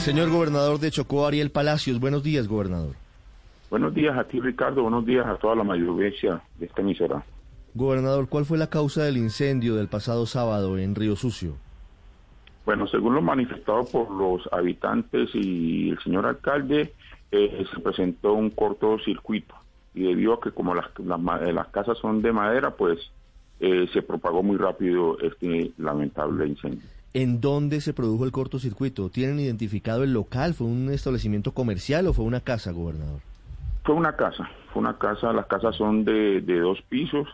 Señor gobernador de Chocó, Ariel Palacios. Buenos días, gobernador. Buenos días a ti, Ricardo. Buenos días a toda la mayoría de esta emisora. Gobernador, ¿cuál fue la causa del incendio del pasado sábado en Río Sucio? Bueno, según lo manifestado por los habitantes y el señor alcalde, eh, se presentó un cortocircuito y debido a que como las, las, casas son de madera, pues eh, se propagó muy rápido este lamentable incendio. ¿En dónde se produjo el cortocircuito? ¿Tienen identificado el local? ¿Fue un establecimiento comercial o fue una casa, gobernador? Fue una casa, fue una casa, las casas son de, dos pisos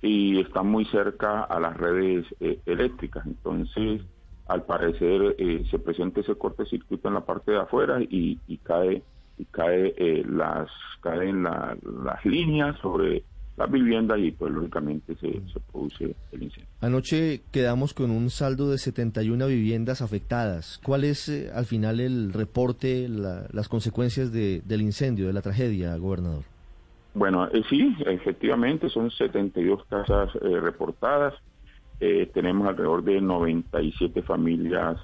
y están muy cerca a las redes eh, eléctricas, entonces al parecer eh, se presenta ese cortocircuito en la parte de afuera y, cae y cae eh, las caen las líneas sobre la vivienda y pues lógicamente se, produce el incendio. Anoche quedamos con un saldo de 71 viviendas afectadas. ¿Cuál es eh, al final el reporte, las consecuencias de, del incendio, de la tragedia, gobernador? Bueno, sí, efectivamente son 72 casas reportadas. Eh, tenemos alrededor de 97 familias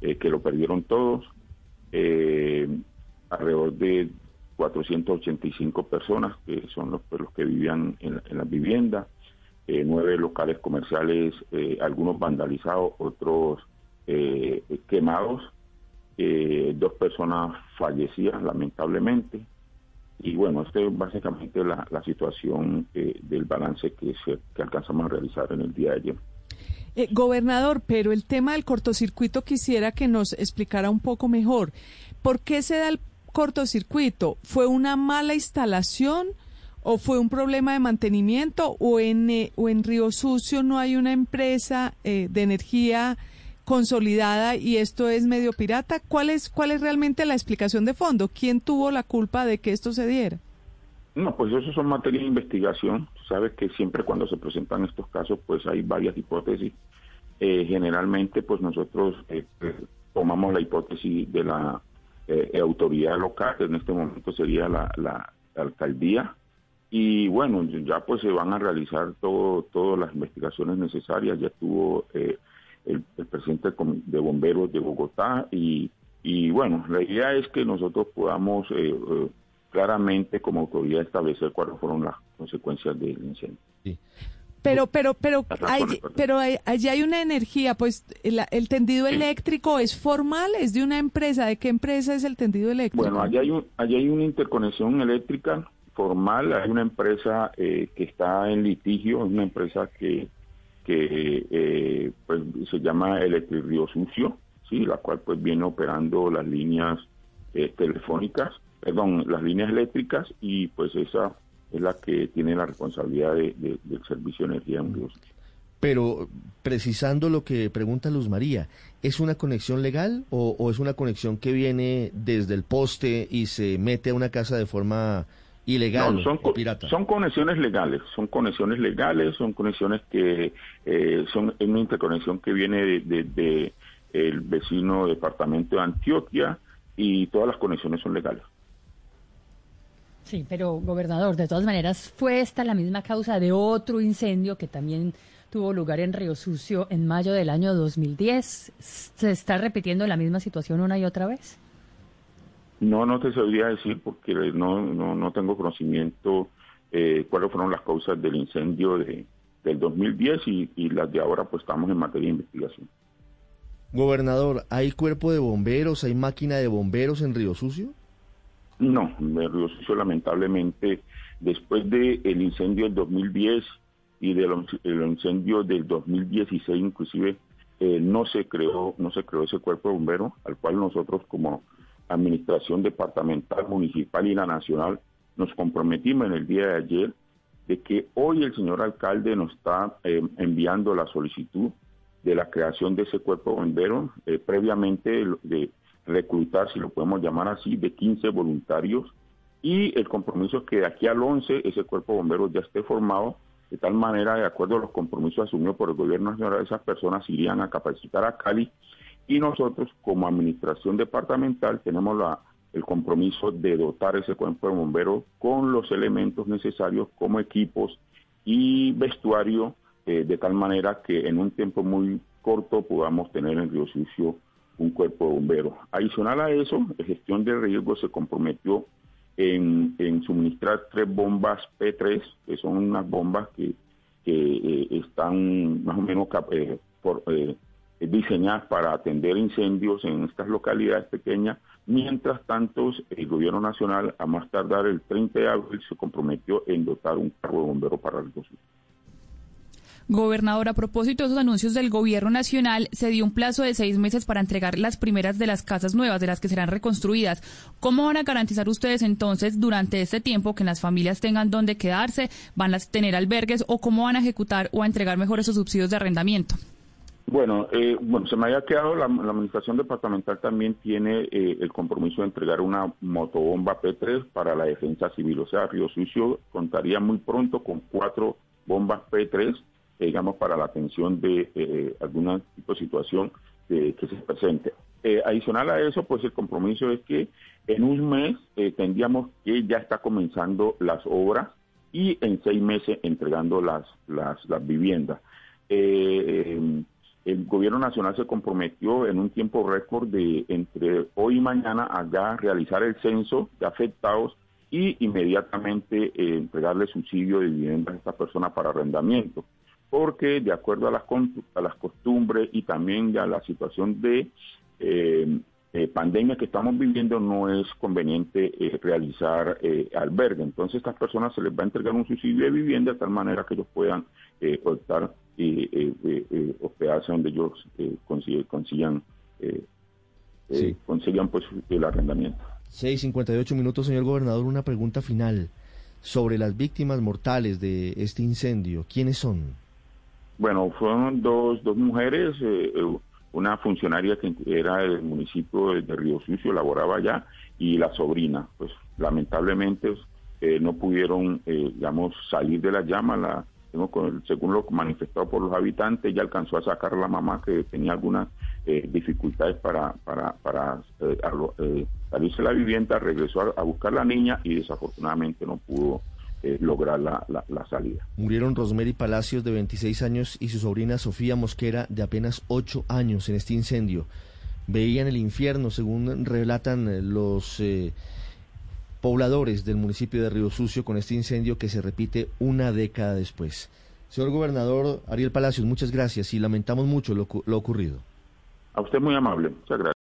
eh, que lo perdieron todos, eh, alrededor de 485 personas que son los, pues, los que vivían en, en las viviendas, nueve locales comerciales, algunos vandalizados, otros quemados, dos personas fallecidas lamentablemente. Y bueno, esta es básicamente la, la situación del balance que, se, que alcanzamos a realizar en el día de ayer. Eh, gobernador, pero el tema del cortocircuito quisiera que nos explicara un poco mejor. ¿Por qué se da el cortocircuito? ¿Fue una mala instalación o fue un problema de mantenimiento o en, eh, o en Río Sucio no hay una empresa eh, de energía consolidada y esto es medio pirata? ¿Cuál es, ¿Cuál es realmente la explicación de fondo? ¿Quién tuvo la culpa de que esto se diera? No, pues eso son materias de investigación. Sabes que siempre cuando se presentan estos casos, pues hay varias hipótesis. Eh, generalmente, pues nosotros eh, tomamos la hipótesis de la eh, autoridad local, que en este momento sería la, la, alcaldía, y bueno, ya pues se van a realizar todo, todas las investigaciones necesarias. Ya estuvo el, el, presidente de bomberos de Bogotá y, y bueno, la idea es que nosotros podamos claramente como autoridad establecer cuáles fueron las consecuencias del incendio. Pero, pero, pero, hay, pero allí hay una energía, pues el, tendido eléctrico es formal, es de una empresa. ¿De qué empresa es el tendido eléctrico? Bueno, allí hay, un, allí hay una interconexión eléctrica formal, hay una empresa eh, que está en litigio, es una empresa que, que eh, pues, se llama Electric Río Sucio, ¿sí? la cual pues viene operando las líneas eh, telefónicas perdón, las líneas eléctricas y pues esa es la que tiene la responsabilidad de, del servicio de energía en Río Pero precisando lo que pregunta Luz María, ¿es una conexión legal o, es una conexión que viene desde el poste y se mete a una casa de forma ilegal son, o pirata? Son conexiones legales, son conexiones legales, son conexiones que eh, son una interconexión que viene de, de el vecino departamento de Antioquia y todas las conexiones son legales. Sí, pero gobernador, de todas maneras, ¿fue esta la misma causa de otro incendio que también tuvo lugar en Río Sucio en mayo del año 2010? ¿Se está repitiendo la misma situación una y otra vez? No, no te sabría decir porque no, no, no tengo conocimiento eh, cuáles fueron las causas del incendio de, del 2010 y, y las de ahora pues estamos en materia de investigación. Gobernador, ¿hay cuerpo de bomberos, hay máquina de bomberos en Río Sucio? No, Río Sucio lamentablemente después del el incendio del 2010 y del incendio del 2016 inclusive eh, no se creó no se creó ese cuerpo de bomberos al cual nosotros como administración departamental municipal y la nacional nos comprometimos en el día de ayer de que hoy el señor alcalde nos está eh, enviando la solicitud de la creación de ese cuerpo de bomberos. Eh, previamente de reclutar, si lo podemos llamar así, de 15 voluntarios. Y el compromiso es que de aquí al 11 ese cuerpo de bomberos ya esté formado, de tal manera, de acuerdo a los compromisos asumidos por el gobierno nacional, esas personas irían a capacitar a Cali. Y nosotros como administración departamental tenemos la, el compromiso de dotar ese cuerpo de bomberos con los elementos necesarios como equipos y vestuario, eh, de tal manera que en un tiempo muy corto podamos tener en Río Sucio un cuerpo de bomberos. Adicional a eso, la gestión de riesgo se comprometió en, suministrar tres bombas P3, que son unas bombas que, eh, están más o menos eh, por, eh, diseñadas para atender incendios en estas localidades pequeñas. Mientras tanto, el gobierno nacional, a más tardar el 30 de abril, se comprometió en dotar un cargo de bombero para el 2000. Gobernador, a propósito de esos anuncios del Gobierno Nacional, se dio un plazo de seis meses para entregar las primeras de las casas nuevas, de las que serán reconstruidas. ¿Cómo van a garantizar ustedes entonces durante este tiempo que las familias tengan dónde quedarse, van a tener albergues o cómo van a ejecutar o a entregar mejor esos subsidios de arrendamiento? Bueno, eh, bueno, se me haya quedado, la, administración departamental también tiene eh, el compromiso de entregar una motobomba P3 para la defensa civil. O sea, Río Sucio contaría muy pronto con cuatro bombas P3 digamos, para la atención de eh, alguna tipo de situación que se presente. Eh, adicional a eso, pues el compromiso es que en un mes eh, tendríamos que ya está comenzando las obras y en seis meses entregando las, las, viviendas. el gobierno nacional se comprometió en un tiempo récord de entre hoy y mañana a realizar el censo de afectados y inmediatamente entregarle subsidio de vivienda a estas personas para arrendamiento porque de acuerdo a las, a las costumbres y también ya la situación de eh, eh, pandemia que estamos viviendo no es conveniente eh, realizar albergue. Entonces a estas personas se les va a entregar un subsidio de vivienda de tal manera que ellos puedan optar y hospedarse donde ellos consigan, consigan pues el arrendamiento. 6.58 minutos, señor gobernador. Una pregunta final sobre las víctimas mortales de este incendio. ¿Quiénes son? Bueno, fueron dos, dos mujeres, eh, eh, una funcionaria que era del municipio de Río Sucio, laboraba allá, y la sobrina. Pues lamentablemente eh, no pudieron, digamos, salir de la llama. La, según lo manifestado por los habitantes, ella alcanzó a sacar a la mamá que tenía algunas dificultades para, para, para salirse de la vivienda, regresó a, buscar a la niña y desafortunadamente no pudo eh, lograr la, la, salida. Murieron Rosemary Palacios de 26 años y su sobrina Sofía Mosquera de apenas 8 años en este incendio. Veían el infierno, según relatan eh, los eh, pobladores del municipio de Río Sucio, con este incendio que se repite una década después. Señor gobernador Ariel Palacios, muchas gracias y lamentamos mucho lo, lo ocurrido. A usted muy amable. Muchas gracias.